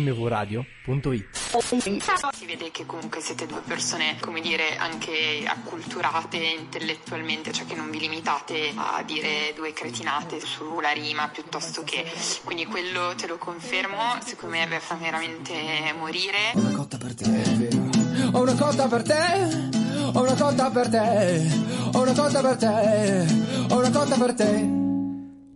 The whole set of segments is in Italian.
mvradio.it. Si vede che comunque siete due persone, come dire, anche acculturate intellettualmente, cioè che non vi limitate a dire due cretinate sulla rima piuttosto che. Quindi quello te lo confermo, secondo me fa veramente morire. Ho una cotta per te, è vero. Ho una cotta per te. Ho una cotta per te. Ho una cotta per te. Ho una cotta per te.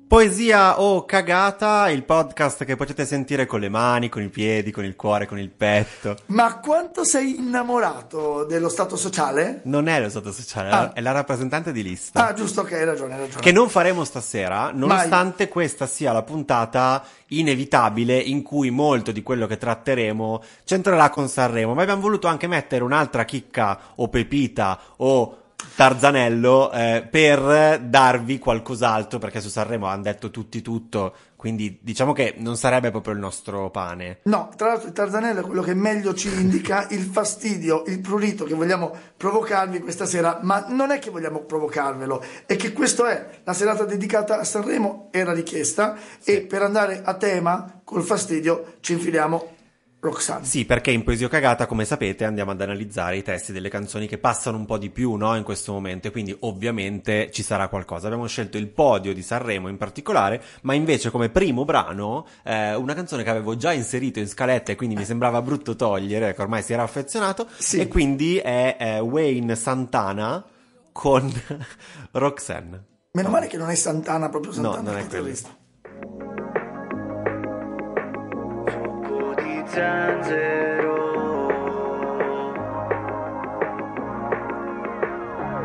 Poesia o cagata, il podcast che potete sentire con le mani, con i piedi, con il cuore, con il petto. Ma quanto sei innamorato dello stato sociale? Non è lo stato sociale, Ah. è la rappresentante di lista. Ah, giusto, ok, hai ragione, hai ragione. Che non faremo stasera, nonostante questa sia la puntata inevitabile in cui molto di quello che tratteremo c'entrerà con Sanremo. Ma abbiamo voluto anche mettere un'altra chicca o pepita o tarzanello eh, per darvi qualcos'altro, perché su Sanremo hanno detto tutti tutto, quindi diciamo che non sarebbe proprio il nostro pane. No, tra l'altro il Tarzanello è quello che meglio ci indica il fastidio, il prurito che vogliamo provocarvi questa sera, ma non è che vogliamo provocarvelo, è che questa è la serata dedicata a Sanremo, era richiesta, e per andare a tema col fastidio ci infiliamo Roxanne. Sì, perché in Poesia Cagata, come sapete, andiamo ad analizzare i testi delle canzoni che passano un po' di più, no, in questo momento, e quindi ovviamente ci sarà qualcosa. Abbiamo scelto il podio di Sanremo in particolare, ma invece come primo brano eh, una canzone che avevo già inserito in scaletta e quindi mi sembrava brutto togliere, che ormai si era affezionato, Sì. e quindi è eh, Wayne Santana con Roxanne. Meno male che non è Santana, proprio Santana. non è quello. Chitarrista. Fuoco di zanzero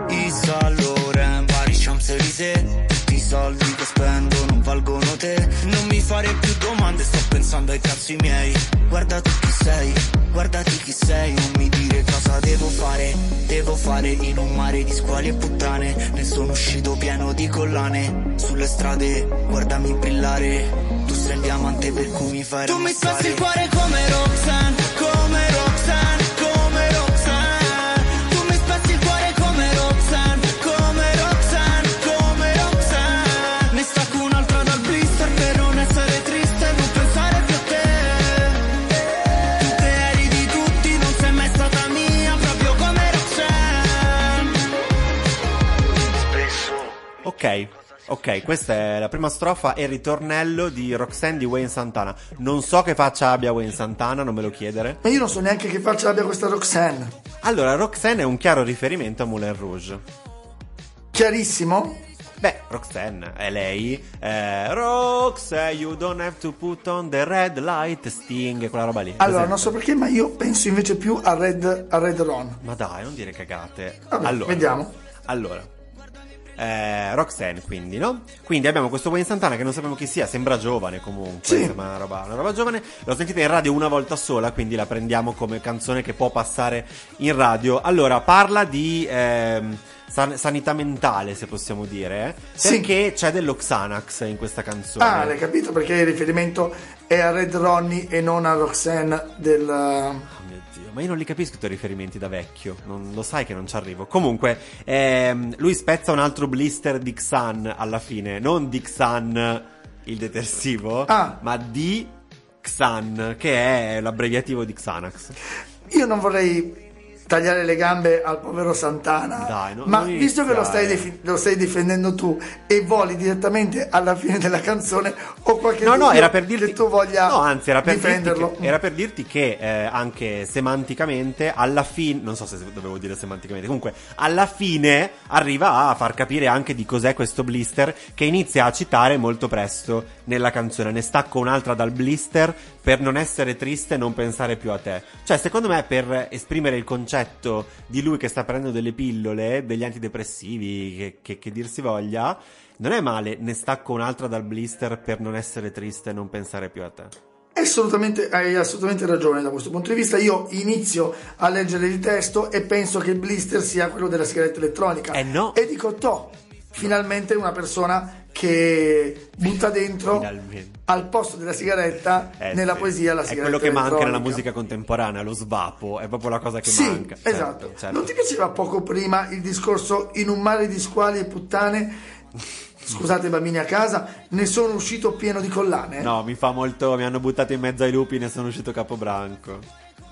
Yves Saint Laurent, Paris Champs-Élysées Tutti i soldi che spendo non valgono te. Non mi fare più domande, sto pensando ai cazzi miei. Guarda tu chi sei, guardati chi sei Non mi dire cosa devo fare. Devo fare in un mare di squali e puttane. Ne sono uscito pieno di collane. Sulle strade, guardami brillare. Tu sei il diamante per cui mi fai Tu mi spezzi il cuore come Roxanne, ok, questa è la prima strofa e il ritornello di Roxanne di Wayne Santana. Non so che faccia abbia Wayne Santana, non me lo chiedere. Ma io non so neanche che faccia abbia questa Roxanne. Allora, Roxanne è un chiaro riferimento a Moulin Rouge. Chiarissimo? Beh, Roxanne è lei. Eh, Roxanne, you don't have to put on the red light, Sting, quella roba lì. Allora, Presente? non so perché, ma io penso invece più a Red, a Red Ron. Ma dai, non dire cagate. Vabbè, allora, vediamo. Allora. Eh, Roxanne, quindi, no? Quindi abbiamo questo Wayne Santana che non sappiamo chi sia, sembra giovane comunque, Sì. sembra una roba, una roba giovane. L'ho sentita in radio una volta sola, quindi la prendiamo come canzone che può passare in radio. Allora, parla di ehm, san- sanità mentale, se possiamo dire, eh? Sì. perché c'è dello Xanax in questa canzone. Ah, l'hai capito perché il riferimento è a Red Ronnie e non a Roxanne del... Ma io non li capisco i tuoi riferimenti da vecchio, non, lo sai che non ci arrivo. Comunque, ehm, lui spezza un altro blister di Xan alla fine, non di Xan il detersivo, Ah. ma di Xan, che è l'abbreviativo di Xanax. Io non vorrei tagliare le gambe al povero Santana, Dai, no- ma visto che lo stai, defi- lo stai difendendo tu e voli direttamente alla fine della canzone o qualche No, no, era per dirti che tu voglia No, anzi, era per dirti difenderlo. che, era per dirti che eh, anche semanticamente alla fine, non so se dovevo dire semanticamente, comunque alla fine arriva a far capire anche di cos'è questo blister che inizia a citare molto presto nella canzone. Ne stacco un'altra dal blister per non essere triste e non pensare più a te. Cioè, secondo me per esprimere il concetto di lui che sta prendendo delle pillole, degli antidepressivi, che, che, che dir si voglia, non è male, ne stacco un'altra dal blister per non essere triste e non pensare più a te. Assolutamente, hai assolutamente ragione da questo punto di vista. Io inizio a leggere il testo e penso che il blister sia quello della sigaretta elettronica. Eh no. E dico, to, finalmente una persona che butta dentro Finalmente. al posto della sigaretta Eh, nella sì. poesia la È sigaretta quello che manca nella musica contemporanea, lo svapo, è proprio la cosa che Sì, manca. Certo, esatto. certo. Non ti piaceva poco prima il discorso in un mare di squali e puttane? scusate bambini a casa, ne sono uscito pieno di collane. No, mi fa molto. Mi hanno buttato in mezzo ai lupi, ne sono uscito capobranco.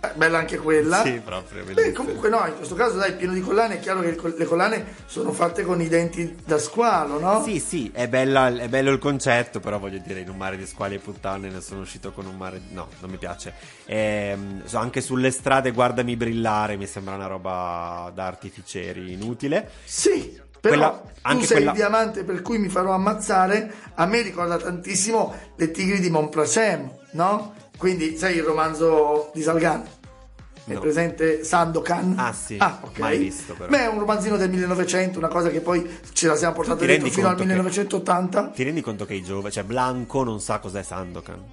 Eh, bella anche quella. Sì, proprio. Beh, comunque no, in questo caso dai, pieno di collane, è chiaro che col- le collane sono fatte con i denti da squalo, no? Sì, sì, è, bella- è bello il concetto, però voglio dire, in un mare di squali e puttane ne sono uscito con un mare... No, non mi piace. Ehm, anche sulle strade guardami brillare, mi sembra una roba da artificieri inutile. Sì, però Quella- tu anche sei quella- il diamante per cui mi farò ammazzare. A me ricorda tantissimo le tigri di Montplacem, no? Quindi, sai il romanzo di Salgan? È No. presente Sandokan? Ah, sì. ok. Mai visto, però. Beh, è un romanzino del 1900, una cosa che poi ce la siamo portata dentro fino al conto che- 1980. Ti rendi conto che i giovani... Cioè, Blanco non sa cos'è Sandokan.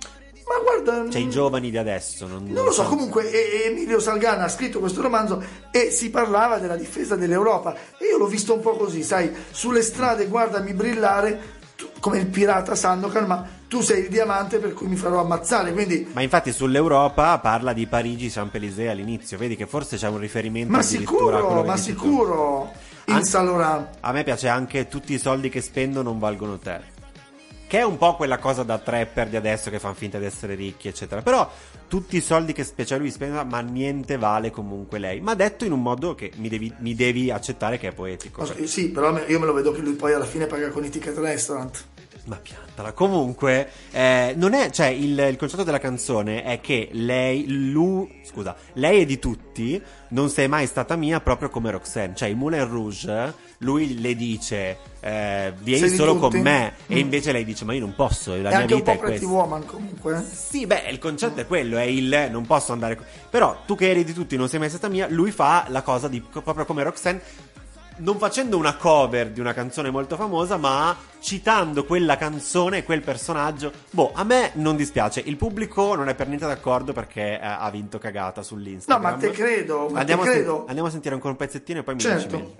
Ma guarda, Cioè, i giovani di adesso non... Non lo so, sanno. comunque e- Emilio Salgana ha scritto questo romanzo e si parlava della difesa dell'Europa e io l'ho visto un po' così, sai, sulle strade guardami brillare come il pirata Sandokan, ma tu sei il diamante per cui mi farò ammazzare, quindi Ma infatti sull'Europa parla di Parigi Champs-Élysées all'inizio, vedi che forse c'è un riferimento ma sicuro, ma sicuro in Anche- Saint Laurent. A me piace anche tutti i soldi che spendo non valgono te. Che è un po' quella cosa da trapper di adesso che fanno finta di essere ricchi, eccetera. Però tutti i soldi che spe- cioè lui spende, ma niente vale comunque lei. Ma detto in un modo che mi devi, mi devi accettare che è poetico. Ma- Sì, però io me lo vedo che lui poi alla fine paga con i ticket restaurant. Ma piantala. Comunque, eh, non è. Cioè, il, il concetto della canzone è che lei. Lui. Scusa, lei è di tutti. Non sei mai stata mia, proprio come Roxanne. Cioè, il Moulin Rouge. Lui le dice. Eh, vieni Sei solo con me. E Mm. invece lei dice: Ma io non posso. La È mia anche un vita po' è questa. Woman comunque. Sì, beh, il concetto è quello, è il non posso andare. Però tu che eri di tutti, non sei mai stata mia, lui fa la cosa di proprio come Roxanne. Non facendo una cover di una canzone molto famosa, ma citando quella canzone e quel personaggio. Boh, a me non dispiace. Il pubblico non è per niente d'accordo perché eh, ha vinto cagata No, sull'Instagram. ma te credo, ma Andiamo, te credo. andiamo a sentire ancora un pezzettino e poi mi Certo. dici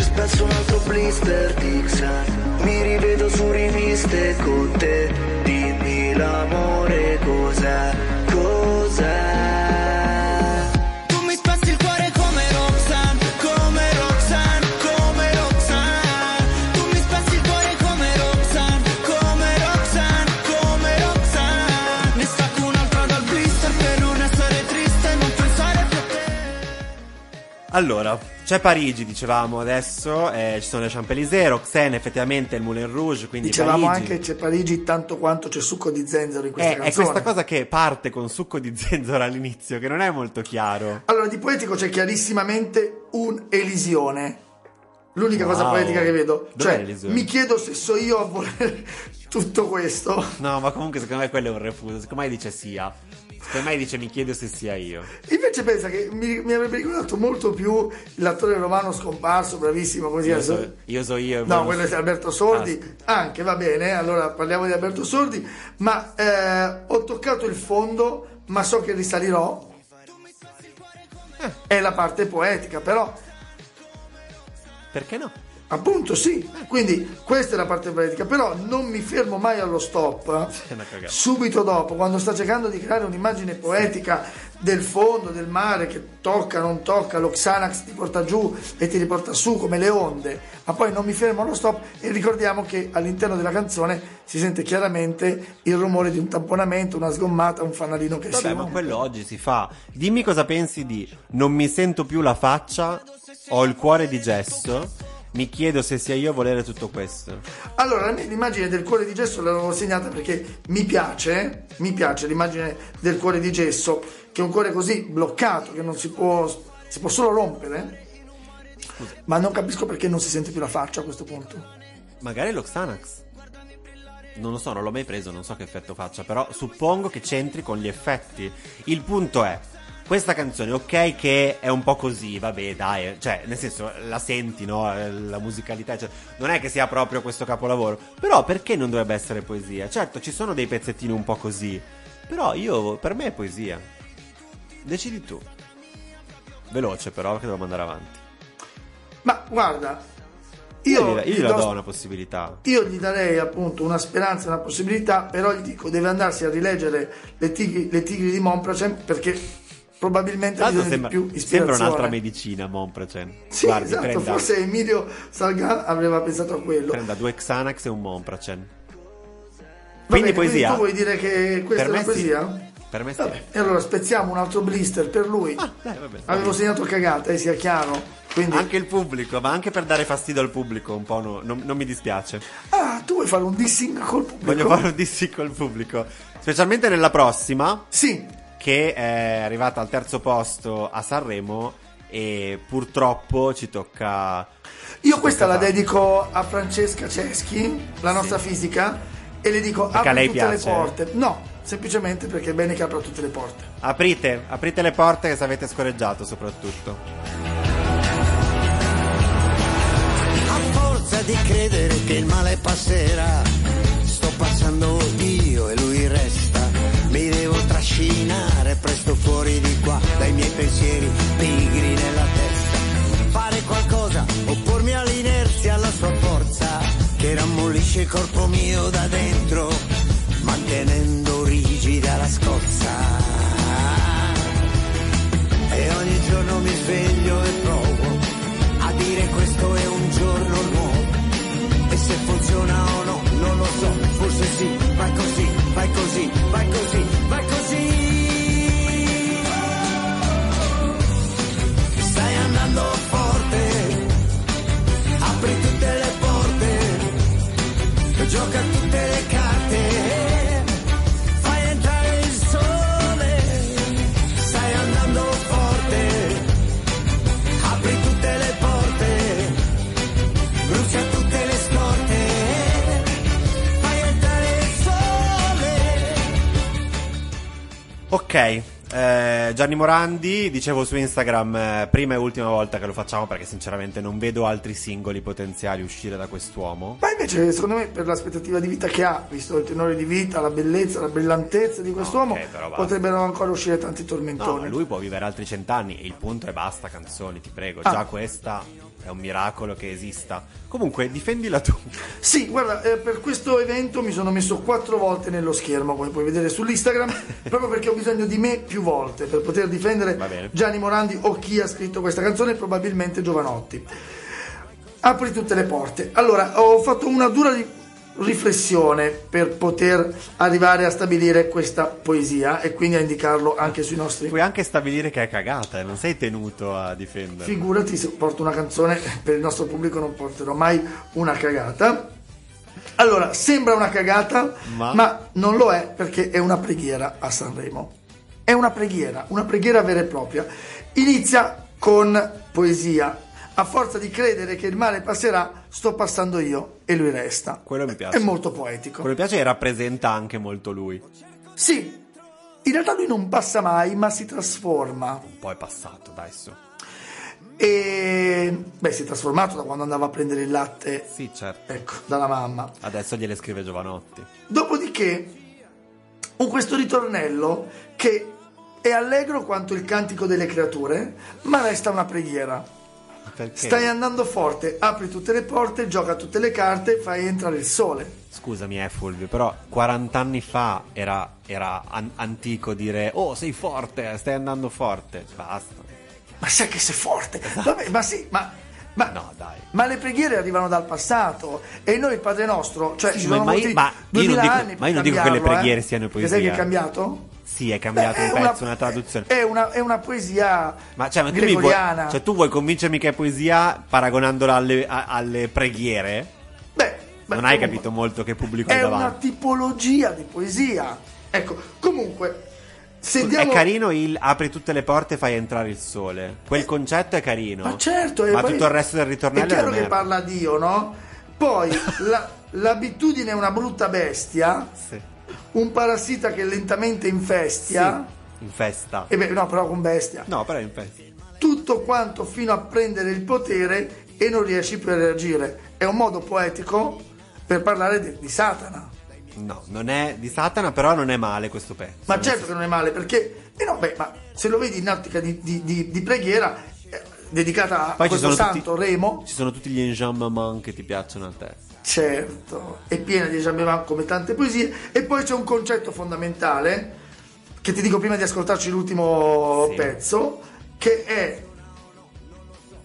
spezzo un altro blister di Xan riviste con te. Dimmi l'amore cos'è, cos'è. Allora, c'è Parigi, dicevamo adesso, eh, ci sono le Champs-Élysées, Roxanne effettivamente il Moulin Rouge, quindi Dicevamo Parigi. anche c'è Parigi tanto quanto c'è succo di zenzero in questa È, è canzone. questa cosa che parte con succo di zenzero all'inizio, che non è molto chiaro. Allora, di poetico c'è chiarissimamente un Elisione. L'unica cosa Wow. poetica che vedo. Dov'è Cioè, mi chiedo se so io a volere tutto questo. No, ma comunque secondo me quello è un refuso. Secondo me dice sia. Secondo me dice mi chiedo se sia io. Invece pensa che mi, mi avrebbe ricordato molto più l'attore romano scomparso, bravissimo, come si Io so io, so io No, quello è Alberto Sordi, Ah, anche va bene, allora parliamo di Alberto Sordi, ma eh, ho toccato il fondo, ma so che risalirò. Eh. È la parte poetica, però Perché no? Appunto sì, quindi questa è la parte poetica, però non mi fermo mai allo stop. Cagata. Subito dopo, quando sta cercando di creare un'immagine poetica del fondo, del mare, che tocca, non tocca, lo Xanax ti porta giù e ti riporta su come le onde, ma poi non mi fermo allo stop e ricordiamo che all'interno della canzone si sente chiaramente il rumore di un tamponamento, una sgommata, un fanalino che si Vabbè, ma quello oggi si fa. Dimmi cosa pensi di non mi sento più la faccia, ho il cuore di gesso, mi chiedo se sia io a volere tutto questo. Allora, l'immagine del cuore di gesso l'avevo segnata perché mi piace, mi piace l'immagine del cuore di gesso, che è un cuore così bloccato che non si può, si può solo rompere. Ma non capisco perché non si sente più la faccia a questo punto. Magari lo Xanax. Non lo so, non l'ho mai preso, non so che effetto faccia, però suppongo che c'entri con gli effetti. Il punto è, questa canzone, ok che è un po' così, vabbè dai, cioè nel senso la senti, no? La musicalità, cioè, non è che sia proprio questo capolavoro, però perché non dovrebbe essere poesia? Certo, ci sono dei pezzettini un po' così, però io, per me è poesia. Decidi tu. Veloce però, che devo andare avanti. Ma guarda, Io, Io gli do- do una possibilità. Io gli darei appunto una speranza, una possibilità, però gli dico deve andarsi a rileggere le tigri, le tigri di Monpracem perché probabilmente Tanto bisogno sembra, più sembra ispirazione. un'altra medicina, Monprecen. Sì, Guardi, esatto, prenda, forse Emilio Salgan aveva pensato a quello. prenda due Xanax e un Monprecen. Va Quindi bene, poesia? tu vuoi dire che questa Per è una sì. poesia? Per me sì. Vabbè, e allora spezziamo un altro blister per lui. Dai, vabbè, Avevo segnato cagata, eh, sia chiaro. Quindi... Anche il pubblico, ma anche per dare fastidio al pubblico, un po' no- non, non mi dispiace. Ah, tu vuoi fare un dissing col pubblico? Voglio fare un dissi col pubblico. Specialmente nella prossima, Sì, che è arrivata al terzo posto a Sanremo. E purtroppo ci tocca. io questa la tocca farlo. dedico a Francesca Ceschi, la nostra fisica, e le dico Perché a apri lei tutte piace? le porte. No, semplicemente perché è bene che apra tutte le porte. Aprite, aprite le porte che se avete scorreggiato, soprattutto. A forza di credere che il male passerà, sto passando io trascinare presto fuori di qua dai miei pensieri pigri nella testa. Fare qualcosa, oppormi all'inerzia, alla sua forza, che rammollisce il corpo mio da dentro, mantenendo rigida la scorza. Ok, eh, Gianni Morandi, dicevo su Instagram, eh, prima e ultima volta che lo facciamo perché sinceramente non vedo altri singoli potenziali uscire da quest'uomo. Ma invece, secondo me, per l'aspettativa di vita che ha, visto il tenore di vita, la bellezza, la brillantezza di quest'uomo, ok, però basta. potrebbero ancora uscire tanti No, tormentoni. ma lui può vivere altri cent'anni e il punto è basta canzoni, ti prego. Ah. Già questa è un miracolo che esista. Comunque, difendila tu. Sì, guarda, eh, per questo evento mi sono messo quattro volte nello schermo, come puoi vedere sull'Instagram, proprio perché ho bisogno di me più volte per poter difendere. Gianni Morandi o chi ha scritto questa canzone, probabilmente Giovanotti. Apri tutte le porte. Allora, ho fatto una dura ri- riflessione per poter arrivare a stabilire questa poesia e quindi a indicarlo anche sui nostri Puoi anche stabilire che è cagata e non sei tenuto a difendere. Figurati se porto una canzone, per il nostro pubblico non porterò mai una cagata. Allora, sembra una cagata, Ma? ma, non lo è perché è una preghiera a Sanremo. È una preghiera, una preghiera vera e propria. Inizia con poesia. A forza di credere che il male passerà, sto passando io e lui resta. Quello mi piace. È molto poetico. Quello mi piace e rappresenta anche molto lui. Sì, in realtà lui non passa mai, ma si trasforma. Un po' è passato, dai su. E beh, si è trasformato da quando andava a prendere il latte Sì, certo. ecco, dalla mamma. Adesso gliele scrive Giovanotti. Dopodiché, un questo ritornello che è allegro quanto il cantico delle creature, ma resta una preghiera. Perché? Stai andando forte, apri tutte le porte, gioca tutte le carte, fai entrare il sole. Scusami, eh, Fulvio, però 40 anni fa era, era an- antico dire Oh, sei forte, stai andando forte. Basta. Ma sai che sei forte? Vabbè, ma sì, ma. ma No, dai. Ma le preghiere arrivano dal passato e noi il Padre Nostro, cioè Sì, ci sono ma voluti ma io non 2000 dico- anni ma io non dico che le preghiere eh. siano Che sai che è poesia. cambiato? Sì, è cambiato Beh, un è una- pezzo, una traduzione. È una, è una poesia Ma, cioè, ma tu, vuoi, cioè, tu vuoi convincermi che è poesia paragonandola alle, a- alle preghiere? Beh, beh, non hai comunque, capito molto che pubblico hai È una davanti. tipologia di poesia. Ecco, comunque, se diamo... È carino il apri tutte le porte e fai entrare il sole. Quel concetto è carino. Ma certo, Ma poi- tutto il resto del ritornello È chiaro una che merda. parla Dio, no? Poi la- l'abitudine è una brutta bestia, Sì. Un parassita che lentamente infestia. In festa. E beh, no, però con bestia. No, però è in festa. Tutto quanto fino a prendere il potere e non riesci più a reagire. È un modo poetico per parlare di, di Satana. No, non è di Satana, però non è male questo pezzo. Ma certo che non è male, perché... Eh no, beh, ma se lo vedi in ottica di, di- di- preghiera, eh, dedicata a Poi ci questo santo tutti, Remo. ci sono tutti gli enjambment che ti piacciono a te. Certo, è piena di Jean come tante poesie. E poi c'è un concetto fondamentale che ti dico prima di ascoltarci l'ultimo Sì. pezzo, che è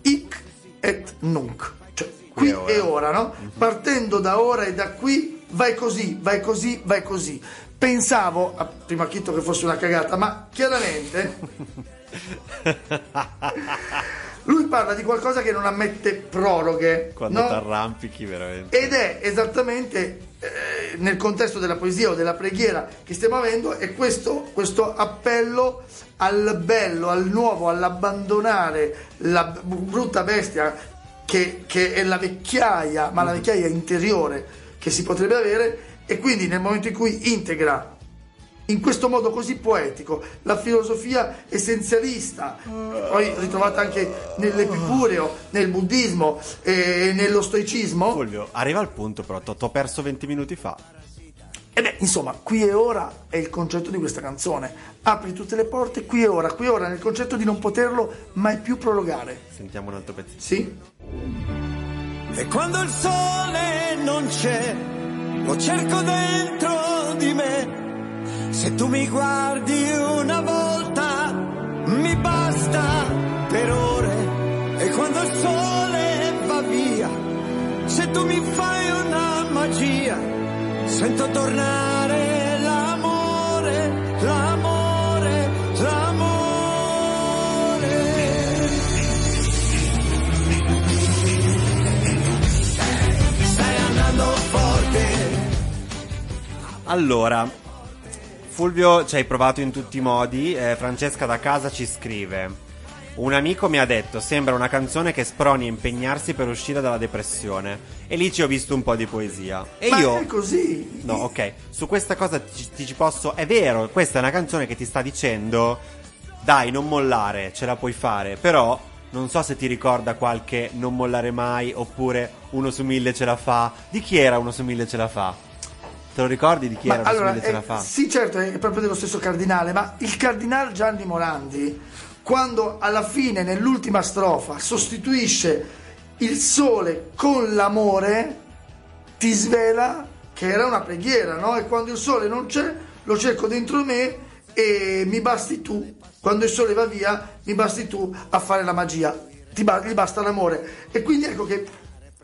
hic et nunc, cioè qui e ora. e ora, no? Partendo da ora e da qui, vai così, vai così, vai così. Pensavo, a prima chitto che fosse una cagata, ma chiaramente lui parla di qualcosa che non ammette proroghe. Quando no? ti arrampichi veramente. Ed è esattamente eh, nel contesto della poesia o della preghiera che stiamo avendo, è questo, questo appello al bello, al nuovo, all'abbandonare la brutta bestia che, che è la vecchiaia, ma la vecchiaia interiore che si potrebbe avere, e quindi nel momento in cui integra in questo modo così poetico la filosofia essenzialista, poi ritrovata anche nell'Epicureo, nel buddismo e nello stoicismo. Fulvio, arriva al punto però, ti ho perso 20 minuti fa. E beh, insomma, qui e ora è il concetto di questa canzone. Apri tutte le porte, qui e ora, qui e ora, nel concetto di non poterlo mai più prologare. Sentiamo un altro pezzettino. Sì? E quando il sole non c'è, lo cerco dentro di me. Se tu mi guardi una volta, mi basta per ore. E quando il sole va via, se tu mi fai una magia, sento tornare l'amore, l'amore, l'amore. Stai andando forte. Allora, Fulvio ci hai provato in tutti i modi. eh, Francesca da casa ci scrive. Un amico mi ha detto: Sembra una canzone che sproni a impegnarsi per uscire dalla depressione. E lì ci ho visto un po' di poesia. E Ma io. è così. No, ok. Su questa cosa ti, ti ci posso. È vero, questa è una canzone che ti sta dicendo: Dai, non mollare, ce la puoi fare. Però. Non so se ti ricorda qualche non mollare mai oppure uno su mille ce la fa. Di chi era uno su mille ce la fa? Te lo ricordi di chi Ma era allora, la eh, fa? sì, certo, è proprio dello stesso cardinale, ma il cardinale Gianni Morandi, quando alla fine, nell'ultima strofa, sostituisce il sole con l'amore, ti svela che era una preghiera, no? E quando il sole non c'è, lo cerco dentro me e mi basti tu. Quando il sole va via, mi basti tu a fare la magia. Ti ba- gli basta l'amore. E quindi ecco che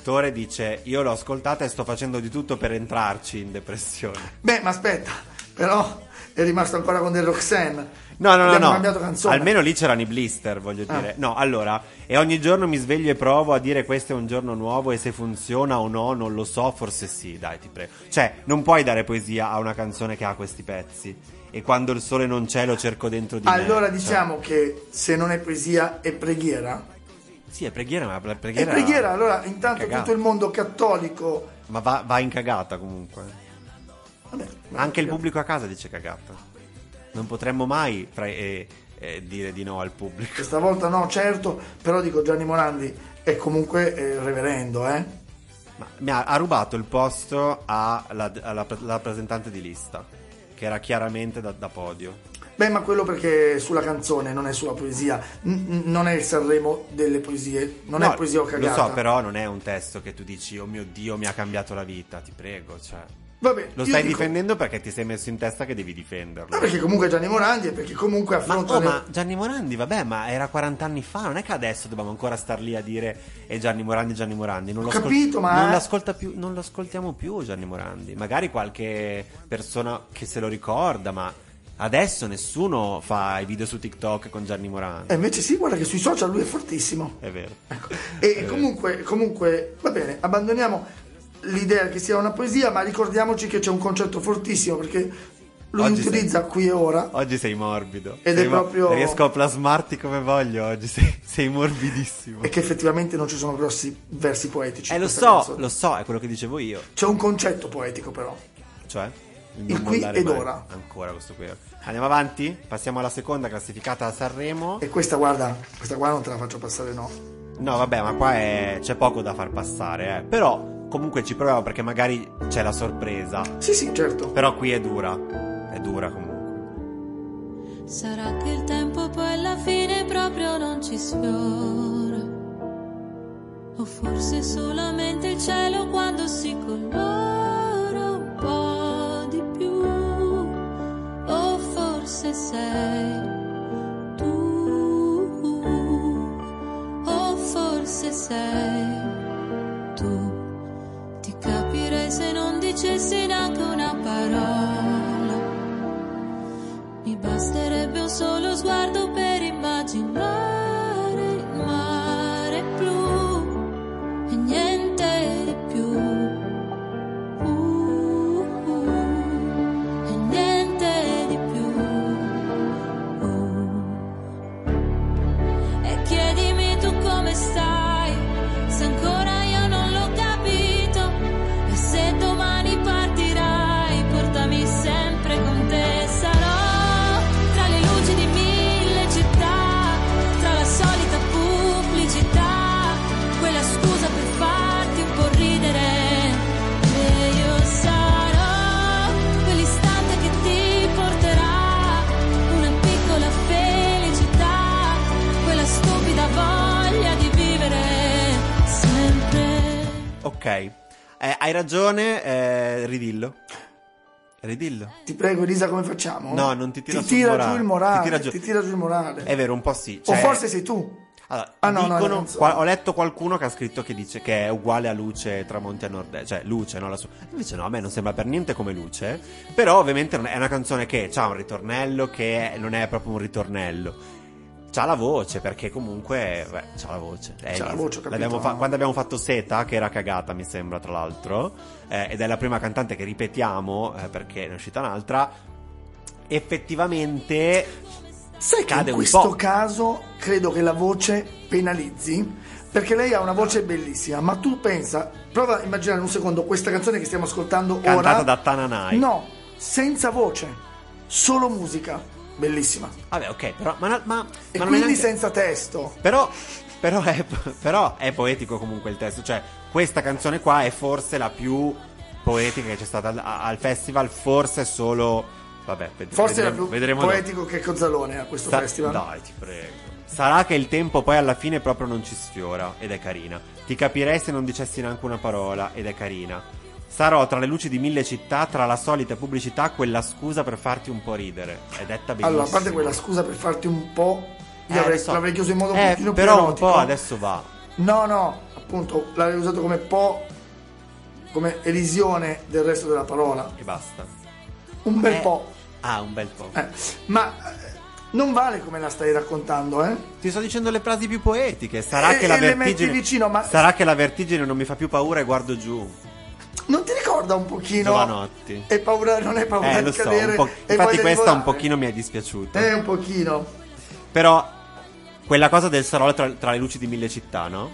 Tore dice: Io l'ho ascoltata e sto facendo di tutto per entrarci in depressione. Beh, ma aspetta, però è rimasto ancora con del Roxanne. No, no, no, no. cambiato canzone. Almeno lì c'erano i blister, voglio Ah. dire. No, allora, e ogni giorno mi sveglio e provo a dire questo è un giorno nuovo e se funziona o no, non lo so, forse sì, dai, ti prego. Cioè, non puoi dare poesia a una canzone che ha questi pezzi. E quando il sole non c'è lo cerco dentro di me. Allora Cioè, diciamo che se non è poesia è preghiera. Sì, è preghiera, ma la È preghiera. preghiera, allora intanto Cagata. tutto il mondo cattolico. Ma va, va in cagata comunque. Vabbè, Anche il pubblico a casa dice cagata. Non potremmo mai fra- eh, eh, dire di no al pubblico. Questa volta no, certo, però dico Gianni Morandi è comunque eh, reverendo, eh. Ma mi ha, ha rubato il posto alla, alla pre- rappresentante di lista, che era chiaramente da, da podio. Beh, ma quello perché sulla canzone, non è sulla poesia. N- non è il Sanremo delle poesie, non No, è poesia o cagata. Lo so, però non è un testo che tu dici, oh mio Dio, mi ha cambiato la vita, ti prego. Cioè, Vabbè, lo stai dico- difendendo perché ti sei messo in testa che devi difenderlo. Ma perché comunque Gianni Morandi e perché comunque Ma, affronta oh, le- ma Gianni Morandi, vabbè, ma era 40 anni fa, non è che adesso dobbiamo ancora star lì a dire è Gianni Morandi, Gianni Morandi. Non lo, Ho capito, ma- non l'ascolta più, non lo ascoltiamo più Gianni Morandi. Magari qualche persona che se lo ricorda, ma adesso nessuno fa i video su TikTok con Gianni Morandi. E invece sì, guarda che sui social lui è fortissimo. È vero. Ecco. E comunque, comunque, va bene, abbandoniamo l'idea che sia una poesia, ma ricordiamoci che c'è un concetto fortissimo perché lui Oggi utilizza qui e ora. Oggi sei morbido. Ed Sei è proprio- Riesco a plasmarti come voglio oggi, sei, sei morbidissimo. E che effettivamente non ci sono grossi versi poetici. Eh, lo so, canzone. lo so, è quello che dicevo io. C'è un concetto poetico, però. Cioè? Il qui ed mai. ora. Ancora questo qui. Andiamo avanti? Passiamo alla seconda classificata a Sanremo. E questa, guarda, questa qua non te la faccio passare, no. No, vabbè, ma qua è- c'è poco da far passare, eh. Però comunque ci proviamo perché magari c'è la sorpresa. Sì, sì, certo. Però qui è dura. È dura comunque. Sarà che il tempo poi alla fine proprio non ci sfiora. O forse solamente il cielo quando si colora sei tu. Ti capirei se non dicessi neanche una parola. Mi basterebbe un solo sguardo Ok, Eh, hai ragione, eh, ridillo. Ridillo. Ti prego, Elisa, come facciamo? No, non ti tira ti tira morale. giù il morale. Ti tira giù. Ti tira giù il morale. È vero, un po' sì. o cioè- forse sei tu. Allora, Ah, no, no, dicono- non so. qua- ho letto qualcuno che ha scritto che dice che è uguale a luce tramonti a nord cioè luce, no? La sua. Invece no, a me non sembra per niente come luce. Però ovviamente è una canzone che ha un ritornello che è- non è proprio un ritornello. C'ha la voce, perché comunque. Beh, c'ha la voce. È C'ha la voce, capito. Fa- quando abbiamo fatto Seta, che era cagata, mi sembra, tra l'altro. eh, ed è la prima cantante che ripetiamo, eh, perché ne è uscita un'altra. Effettivamente. Sai che Cade in un questo po'. caso credo che la voce penalizzi? Perché lei ha una voce bellissima, ma tu pensa, prova a immaginare un secondo questa canzone che stiamo ascoltando Cantata ora. da Tananai. No, senza voce, solo musica, bellissima. Vabbè, ok, però. Ma, ma, E ma non è quindi neanche- senza testo. Però, però, è, però è poetico comunque il testo. Cioè, questa canzone qua è forse la più poetica che c'è stata al, al festival. Forse solo. Vabbè, ved- Forse è la vedremo, più vedremo dopo. poetico che Cozzalone a questo Sa- festival. Dai, ti prego. Sarà che il tempo poi alla fine proprio non ci sfiora ed è carina. Ti capirei se non dicessi neanche una parola ed è carina. Sarò tra le luci di mille città, tra la solita pubblicità, quella scusa per farti un po' ridere. È detta benissimo. Allora, a parte quella scusa per farti un po', io Eh, avrei, so. l'avrei chiuso in modo un Eh, più però un erotico. po' adesso va. No, no, appunto, l'avrei usato come po', come elisione del resto della parola. E basta. Un bel Eh. po'. Ah, un bel po'. Eh, ma eh, non vale come la stai raccontando, eh? Ti sto dicendo le frasi più poetiche. Sarà E- che la vertigine. vicino, ma- Sarà che la vertigine non mi fa più paura e guardo giù. Non ti ricorda un pochino? Giovanotti. E paura, non è paura Eh, di lo so. cadere. un po'- Infatti, questa un pochino mi è dispiaciuta. Eh, un pochino. Però, quella cosa del sarò tra, tra le luci di mille città, no?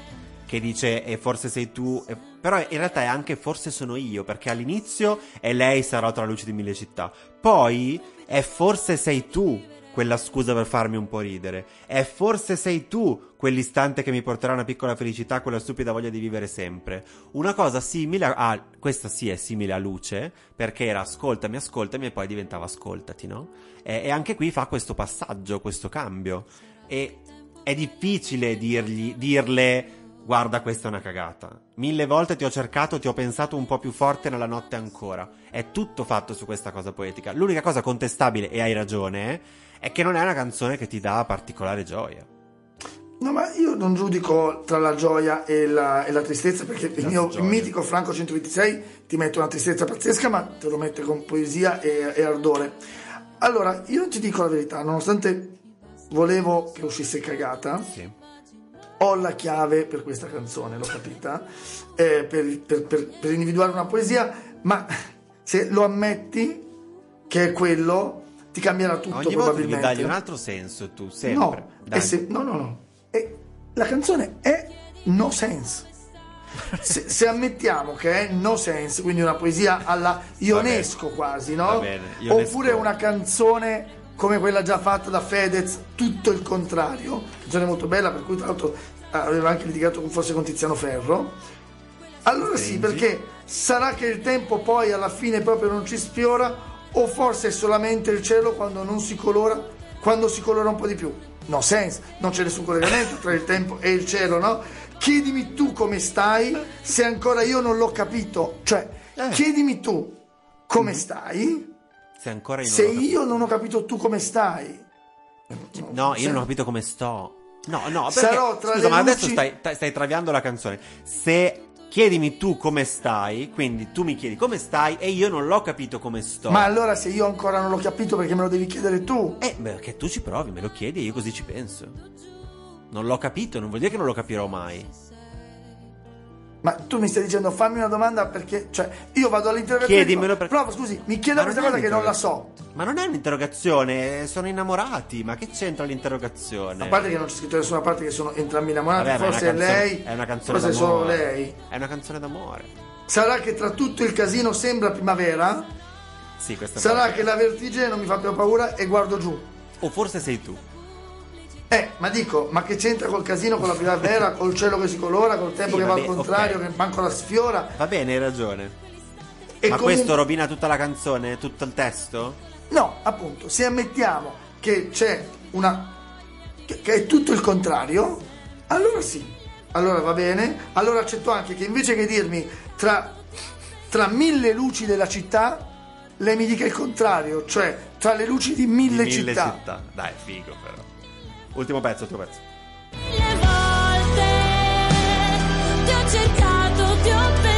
Che dice, e forse sei tu. e- Però in realtà è anche forse sono io. Perché all'inizio è lei sarò tra le luci di mille città. Poi è forse sei tu quella scusa per farmi un po' ridere. È forse sei tu quell'istante che mi porterà una piccola felicità, quella stupida voglia di vivere sempre. Una cosa simile a. questa sì è simile a luce, perché era ascoltami, ascoltami e poi diventava ascoltati, no? E, e anche qui fa questo passaggio, questo cambio. E è difficile dirgli, dirle. Guarda, questa è una cagata. Mille volte ti ho cercato, ti ho pensato un po' più forte nella notte ancora. È tutto fatto su questa cosa poetica. L'unica cosa contestabile, e hai ragione, eh, è che non è una canzone che ti dà particolare gioia. No, ma io non giudico tra la gioia e la, e la tristezza perché il mio gioia. mitico Franco 126 ti mette una tristezza pazzesca, ma te lo mette con poesia e, e ardore. Allora, io ti dico la verità, nonostante volevo che uscisse cagata, Sì. ho la chiave per questa canzone, l'ho capita, eh, per, per- per- per individuare una poesia, ma se lo ammetti che è quello, ti cambierà tutto Ogni volta devi probabilmente. dargli un altro senso, tu, sempre. No, se- no, no, no. E la canzone è no sense. Se, se ammettiamo che è no sense, quindi una poesia alla Ionesco quasi, no? Bene, Ionesco. Oppure una canzone come quella già fatta da Fedez, tutto il contrario, canzone molto bella, per cui tra l'altro aveva anche litigato con- forse con Tiziano Ferro. Allora sì, Stringi. perché sarà che il tempo poi alla fine proprio non ci sfiora, o forse è solamente il cielo quando non si colora quando si colora un po' di più. No sense, non c'è nessun collegamento tra il tempo e il cielo, no? Chiedimi tu come stai, se ancora io non l'ho capito. Cioè, Eh. chiedimi tu come stai, Se ancora io non se io non ho capito tu come stai. No, io non ho capito come sto. No, no, perché Sarò tra scusa, ma adesso luci- stai, ta- stai traviando la canzone. Se chiedimi tu come stai, quindi tu mi chiedi come stai e io non l'ho capito come sto. Ma allora se io ancora non l'ho capito perché me lo devi chiedere tu? Eh, beh, che tu ci provi, me lo chiedi e io così ci penso. Non l'ho capito, non vuol dire che non lo capirò mai. Ma tu mi stai dicendo fammi una domanda perché, cioè, io vado all'interrogazione. Chiedimelo perché- Prof, scusi, mi chiedo questa cosa che non la so. Ma non è un'interrogazione, sono innamorati, ma che c'entra l'interrogazione? A parte che non c'è scritto da nessuna parte che sono entrambi innamorati, Vabbè, forse è canzone- lei, è una canzone forse è solo d'amore. lei. È una canzone d'amore. Sarà che tra tutto il casino sembra primavera? Sì, questa Sarà che la vertigine non mi fa più paura e guardo giù. O forse sei tu. Eh, ma dico, ma che c'entra col casino, con la primavera, col cielo che si colora, col tempo Sì, che va al contrario, ok. che manco la sfiora? Va bene, hai ragione. E ma comunque- questo rovina tutta la canzone, tutto il testo? No, appunto, se ammettiamo che c'è una. che, che è tutto il contrario, allora sì, allora va bene. Allora accetto anche che invece che dirmi tra, tra mille luci della città, lei mi dica il contrario, cioè tra le luci di mille, Di mille città. città. Dai, figo però. Ultimo pezzo, ultimo pezzo. Mille volte ti ho cercato, ti ho pensato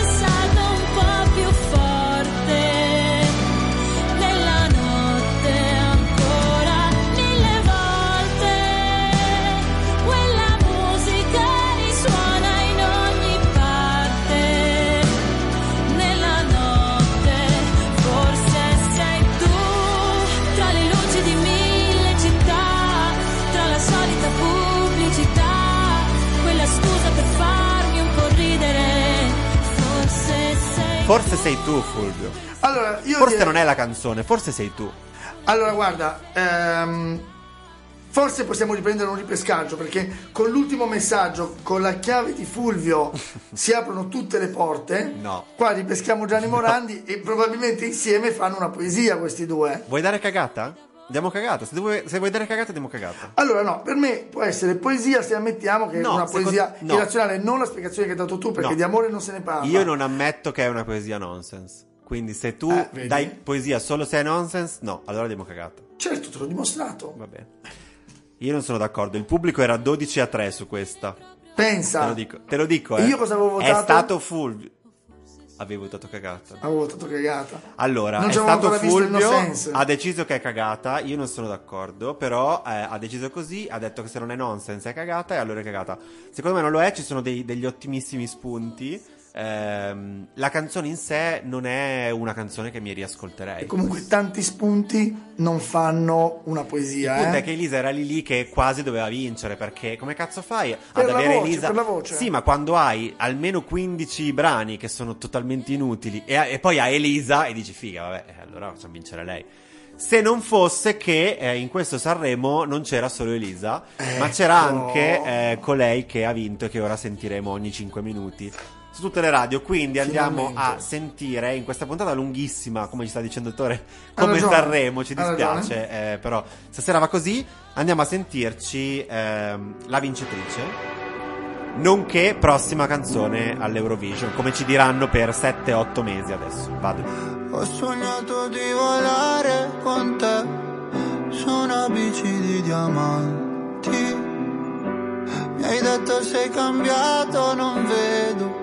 Forse sei tu, Fulvio. Allora, io Forse direi- non è la canzone, forse sei tu. Allora, guarda, ehm, forse possiamo riprendere un ripescaggio perché con l'ultimo messaggio, con la chiave di Fulvio, si aprono tutte le porte. No. Qua ripeschiamo Gianni Morandi e probabilmente insieme fanno una poesia questi due. Vuoi dare cagata? Diamo cagata. Se, vuoi, se vuoi dare cagata, diamo cagata. Allora, no, per me può essere poesia se ammettiamo che No, è una secondo- poesia no. irrazionale, non la spiegazione che hai dato tu, perché No. di amore non se ne parla. Io non ammetto che è una poesia nonsense. Quindi se tu Eh, dai poesia solo se è nonsense, no, allora diamo cagata. Certo, te l'ho dimostrato. Va bene. Io non sono d'accordo. Il pubblico era 12 a 3 su questa. Pensa. Te lo dico, te lo dico eh. io cosa avevo È votato? stato Fulvio. Avevo votato cagata. Avevo votato cagata. Allora, non è stato Fulvio, ha deciso che è cagata, io non sono d'accordo, però eh, ha deciso così, ha detto che se non è nonsense è cagata e allora è cagata. Secondo me non lo è, ci sono dei- degli ottimissimi spunti. Ehm, la canzone in sé non è una canzone che mi riascolterei. E comunque tanti spunti non fanno una Il poesia, punto eh? è che Elisa era lì lì che quasi doveva vincere perché come cazzo fai Per ad avere voce, Elisa per la voce. Sì, ma quando hai almeno 15 brani che sono totalmente inutili e, e poi hai Elisa e dici figa, vabbè, eh, allora facciamo vincere lei. Se non fosse che eh, in questo Sanremo non c'era solo Elisa, ma c'era Ecco. anche eh, colei che ha vinto e che ora sentiremo ogni 5 minuti su tutte le radio. Quindi andiamo Finalmente. a sentire in questa puntata lunghissima, come ci sta dicendo il Tore, come Sanremo, ci dispiace, eh, però stasera va così. Andiamo a sentirci ehm, la vincitrice. Nonché prossima canzone all'Eurovision, come ci diranno per 7-8 mesi adesso. Vado. Ho sognato di volare con te su una bici di diamanti. Mi hai detto sei cambiato, non vedo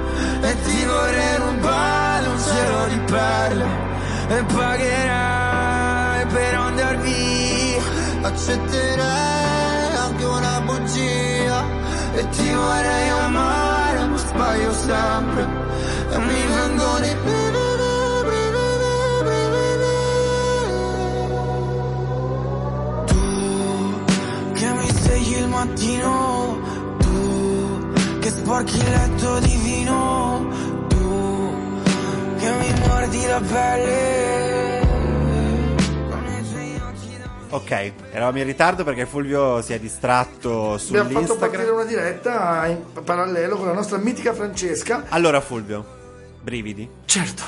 di perle E pagherai per andar via Accetterei anche una bugia E ti vorrei amare ma sbaglio sempre E mi vengono i brividi, brividi, brividi Tu il mattino, tu che sporchi il letto di vino, mordi la pelle. Ok, eravamo in ritardo perché Fulvio si è distratto Abbiamo fatto partire sull'Instagram. una diretta in parallelo con la nostra mitica Francesca. Allora Fulvio, brividi? Certo,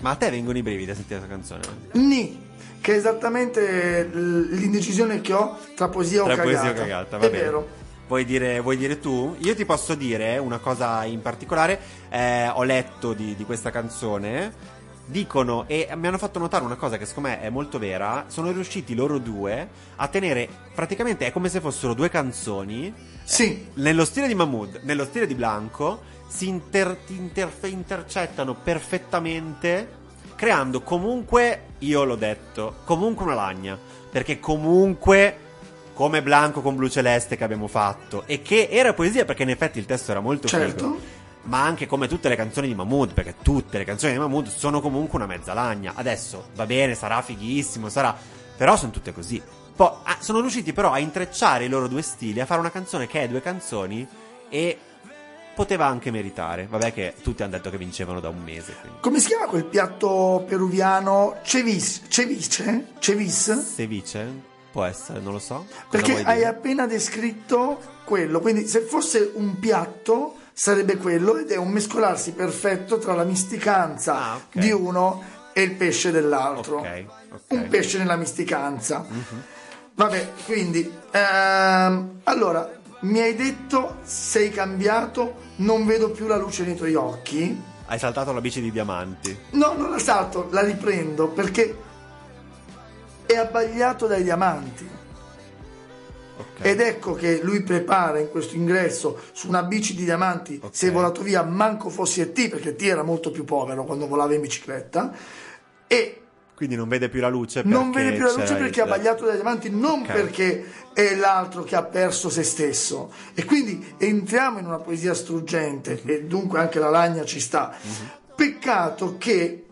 Ma a te vengono i brividi a sentire questa canzone? Ni, che è esattamente l'indecisione che ho tra poesia o Tra cagata. poesia o cagata, va è bene. vero. Vuoi dire, vuoi dire tu? Io ti posso dire una cosa in particolare. eh, ho letto di, di questa canzone. Dicono e mi hanno fatto notare una cosa che secondo me è molto vera. Sono riusciti loro due a tenere praticamente è come se fossero due canzoni. Sì, Nello stile di Mahmood, nello stile di Blanco, si inter- interfe- intercettano perfettamente. Creando comunque, io l'ho detto, comunque una lagna. Perché comunque come Blanco con Blu Celeste che abbiamo fatto e che era poesia perché in effetti il testo era molto Certo. figo ma anche come tutte le canzoni di Mahmood perché tutte le canzoni di Mahmood sono comunque una mezza lagna adesso va bene sarà fighissimo sarà però sono tutte così poi ah, sono riusciti però a intrecciare i loro due stili a fare una canzone che è due canzoni e poteva anche meritare vabbè che tutti hanno detto che vincevano da un mese quindi come si chiama quel piatto peruviano? Cevis, cevice? Cevis? Ceviche può essere non lo so Cosa Perché hai dire? appena descritto quello, quindi se fosse un piatto sarebbe quello ed è un mescolarsi perfetto tra la misticanza Ah, ok. di uno e il pesce dell'altro. Ok, ok. Un pesce nella misticanza. Vabbè, quindi ehm, allora mi hai detto sei cambiato, non vedo più la luce nei tuoi occhi. hai saltato la bici di diamanti No, non la salto, la riprendo perché è abbagliato dai diamanti. ok Ed ecco che lui prepara in questo ingresso su una bici di diamanti, Ok. sei volato via, manco fossi e T, perché T era molto più povero quando volava in bicicletta, e quindi non vede più la luce non vede più la luce perché è il- abbagliato dai diamanti, non Ok. perché è l'altro che ha perso se stesso. E quindi entriamo in una poesia struggente, Mhm. e dunque anche la lagna ci sta. Peccato che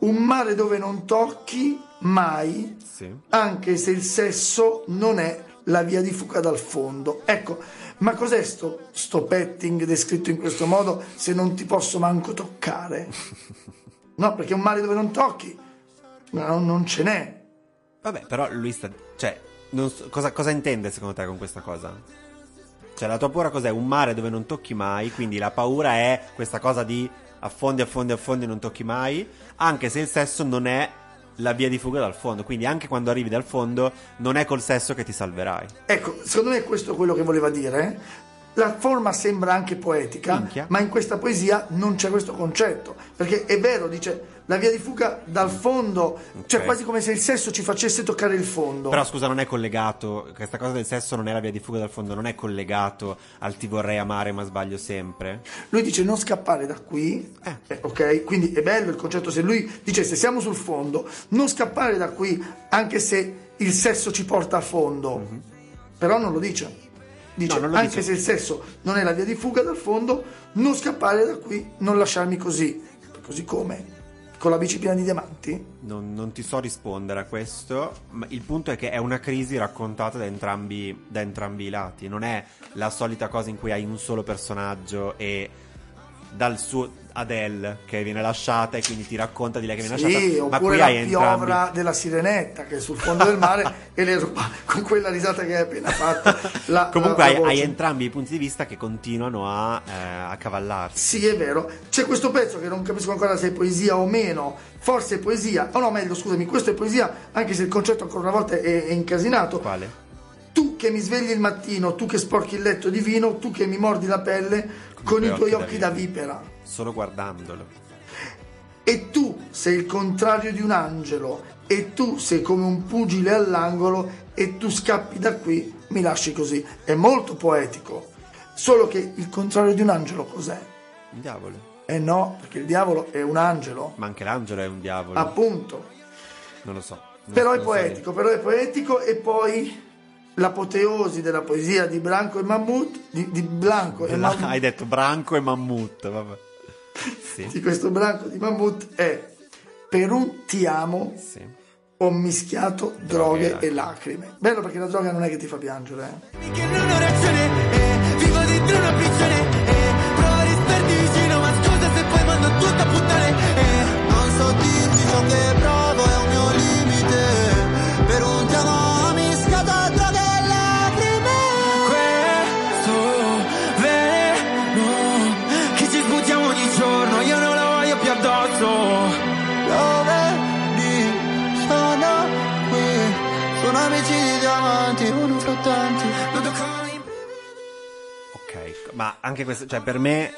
un mare dove non tocchi mai Sì. anche se il sesso non è la via di fuga dal fondo. Ecco, ma cos'è sto, sto petting descritto in questo modo se non ti posso manco toccare? No, perché un mare dove non tocchi no, non ce n'è. Vabbè, però lui sta. Cioè, so- cosa, cosa intende secondo te con questa cosa? Cioè, la tua paura cos'è? Un mare dove non tocchi mai, quindi la paura è questa cosa di affondi, affondi, affondi, non tocchi mai, anche se il sesso non è la via di fuga dal fondo. Quindi anche quando arrivi dal fondo, non è col sesso che ti salverai. Ecco, secondo me questo è quello che voleva dire. La forma sembra anche poetica, Minchia. ma in questa poesia non c'è questo concetto. Perché è vero, dice la via di fuga dal fondo, cioè Ok. quasi come se il sesso ci facesse toccare il fondo. Però scusa, non è collegato. Questa cosa del sesso non è la via di fuga dal fondo, non è collegato al ti vorrei amare ma sbaglio sempre. Lui dice non scappare da qui, eh, ok? Quindi è bello il concetto se lui dice se siamo sul fondo, non scappare da qui anche se il sesso ci porta a fondo. Però non lo dice. Dice. No, anche dice. se il sesso non è la via di fuga dal fondo, non scappare da qui, non lasciarmi così. Così come? Con la bici piena di diamanti? Non, non ti so rispondere a questo, ma il punto è che è una crisi raccontata da entrambi, da entrambi i lati. Non è la solita cosa in cui hai un solo personaggio e dal suo Adele che viene lasciata e quindi ti racconta di lei che viene Sì, lasciata. Ma oppure qui la hai entrambi. piovra della sirenetta che è sul fondo del mare e le ruba con quella risata che hai appena fatto. la- Comunque la- hai, la hai entrambi i punti di vista che continuano a, eh, a cavallarsi. Sì, è vero. C'è questo pezzo che non capisco ancora se è poesia o meno. Forse è poesia. Oh no, meglio, scusami, questo è poesia, anche se il concetto ancora una volta è, è incasinato. Quale? Tu che mi svegli il mattino, tu che sporchi il letto di vino, tu che mi mordi la pelle con, i tuoi occhi da vipera. Solo guardandolo. E tu sei il contrario di un angelo, e tu sei come un pugile all'angolo, e tu scappi da qui, mi lasci così. È molto poetico. Solo che il contrario di un angelo cos'è? Un diavolo. Eh no, perché il diavolo è un angelo. Ma anche l'angelo è un diavolo. Appunto. non lo so. Non- Però è non so poetico, però è poetico e poi l'apoteosi della poesia di Branco e Mammut, di, di Blanco e. Mammut, Hai detto branco e mammut. Vabbè. Sì. di questo Branco di Mammut è per un ti amo Sì. ho mischiato droghe Droghe. e lacrime. Bello perché la droga non è che ti fa piangere, eh. Che non ho reazione, eh, vivo dentro una prigione, eh, provo a ristarti vicino, ma scusa se poi mando tutto a puttane, eh. Non so dirti ciò che provo ma anche questo, cioè per me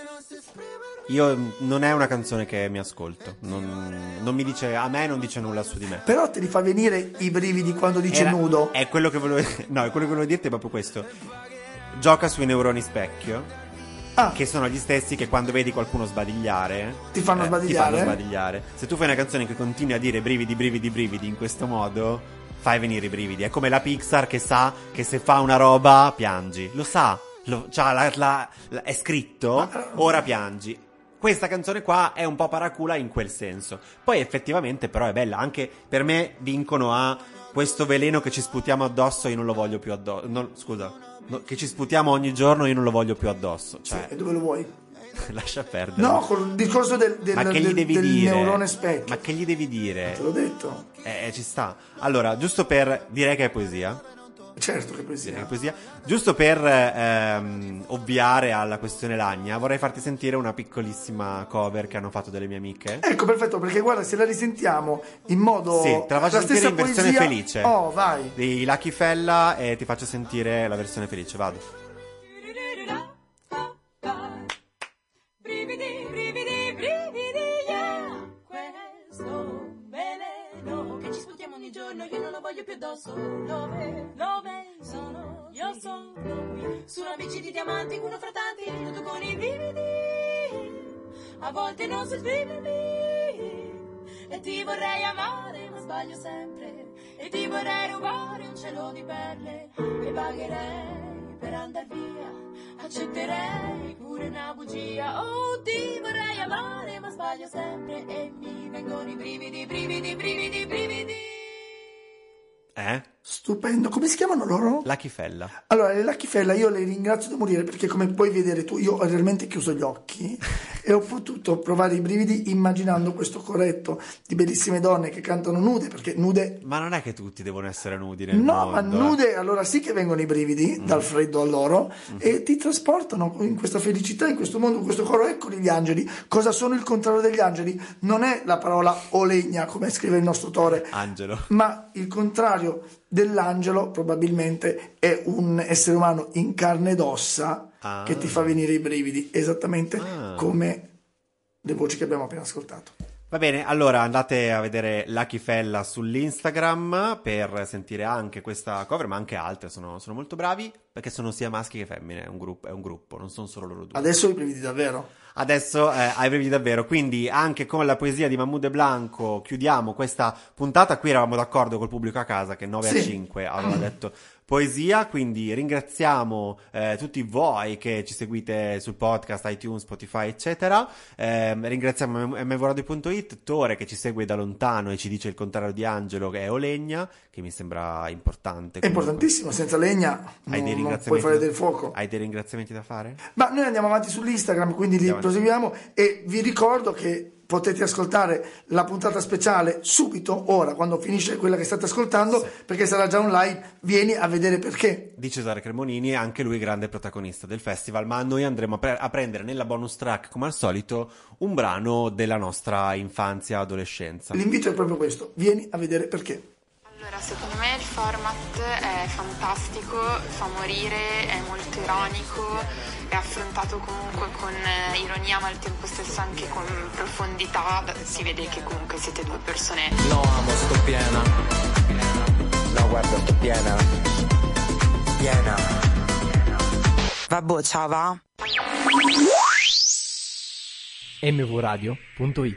io non è una canzone che mi ascolto, non, non mi dice a me non dice nulla su di me. Però te li fa venire i brividi quando dice Era- nudo. È quello che volevo No, è quello che volevo dirti è proprio questo. Gioca sui neuroni specchio. Ah. Che sono gli stessi che quando vedi qualcuno sbadigliare Ti fanno eh, sbadigliare? Ti fanno sbadigliare. Se tu fai una canzone che continui a dire brividi, brividi, brividi in questo modo, fai venire i brividi. È come la Pixar che sa che se fa una roba piangi. Lo sa, lo, c'ha la- la- la- è scritto, ora piangi. Questa canzone qua è un po' paracula in quel senso. Poi effettivamente però è bella. Anche per me vincono a questo veleno che ci sputiamo addosso, io non lo voglio più addosso. No, scusa, no, che ci sputiamo ogni giorno, io non lo voglio più addosso. Cioè, E dove lo vuoi? lascia perdere. No, col discorso del, del, Ma che gli del- devi del dire? neurone specchio. Ma che gli devi dire? Te l'ho detto. Eh, ci sta. Allora, giusto per dire che è poesia. Certo che Direi che poesia. poesia. Giusto per ehm, ovviare alla questione Lagna, vorrei farti sentire una piccolissima cover che hanno fatto delle mie amiche. Ecco, perfetto, perché guarda, se la risentiamo in modo... Sì, te la faccio sentire stessa in versione poesia- felice. Oh, vai. Di Lucky Fella e ti faccio sentire la versione felice, vado. Ogni giorno, io non lo voglio più addosso. Dove, dove sono? Io sono qui. Su una bici di diamanti, uno fra tanti, tutto con i brividi. A volte non so esprimermi. E ti vorrei amare, ma sbaglio sempre. E ti vorrei rubare un cielo di perle. E pagherei per andar via. Accetterei pure una bugia. Oh, ti vorrei amare, ma sbaglio sempre. E mi vengono i brividi, brividi, brividi, brividi. Eh? Stupendo. Come si chiamano loro? Lucky Fella. Allora, le Lucky Fella io le ringrazio da morire perché come puoi vedere tu, io ho realmente chiuso gli occhi e ho potuto provare i brividi immaginando questo corretto di bellissime donne che cantano nude, perché nude... Ma non è che tutti devono essere nudi nel No, ma mondo, eh. nude allora sì che vengono i brividi dal freddo a loro e ti trasportano in questa felicità, in questo mondo, in questo coro. Eccoli gli angeli. Cosa sono il contrario degli angeli? Non è la parola olegna, come scrive il nostro Tore, Angelo. ma il contrario dell'angelo probabilmente è un essere umano in carne ed ossa Ah. che ti fa venire i brividi, esattamente Ah. come le voci che abbiamo appena ascoltato. Va bene, allora andate a vedere Lucky Fella sull'Instagram per sentire anche questa cover, ma anche altre. Sono, sono molto bravi perché sono sia maschi che femmine. È un gruppo, è un gruppo non sono solo loro due. Adesso i brividi davvero. Adesso eh, hai brividi davvero. Quindi, anche con la poesia di Mahmoud e Blanco, chiudiamo questa puntata. Qui eravamo d'accordo col pubblico a casa che 9 a Sì. 5 aveva detto poesia. Quindi ringraziamo eh, tutti voi che ci seguite sul podcast, iTunes, Spotify, eccetera. Ehm, ringraziamo mvoradio.it, Tore che ci segue da lontano e ci dice il contrario di Angelo, che è Olegna, che mi sembra importante. È importantissimo, senza legna Hai dei non, non ringraziamenti puoi fare del fuoco. Hai dei ringraziamenti da fare? Ma noi andiamo avanti sull'Instagram, quindi li. Proseguiamo e vi ricordo che potete ascoltare la puntata speciale subito, ora, quando finisce quella che state ascoltando, perché sarà già online, vieni a vedere perché. di Cesare Cremonini, anche lui grande protagonista del festival, ma noi andremo a, pre- a prendere nella bonus track, come al solito, un brano della nostra infanzia adolescenza. L'invito è proprio questo, vieni a vedere perché. Allora, secondo me il format è fantastico, fa morire, è molto ironico, è affrontato comunque con eh, ironia ma al tempo stesso anche con profondità, si vede che comunque siete due persone No amo, sto piena. No guarda, sto piena. Piena. Vabbè, ciao va. mvradio.it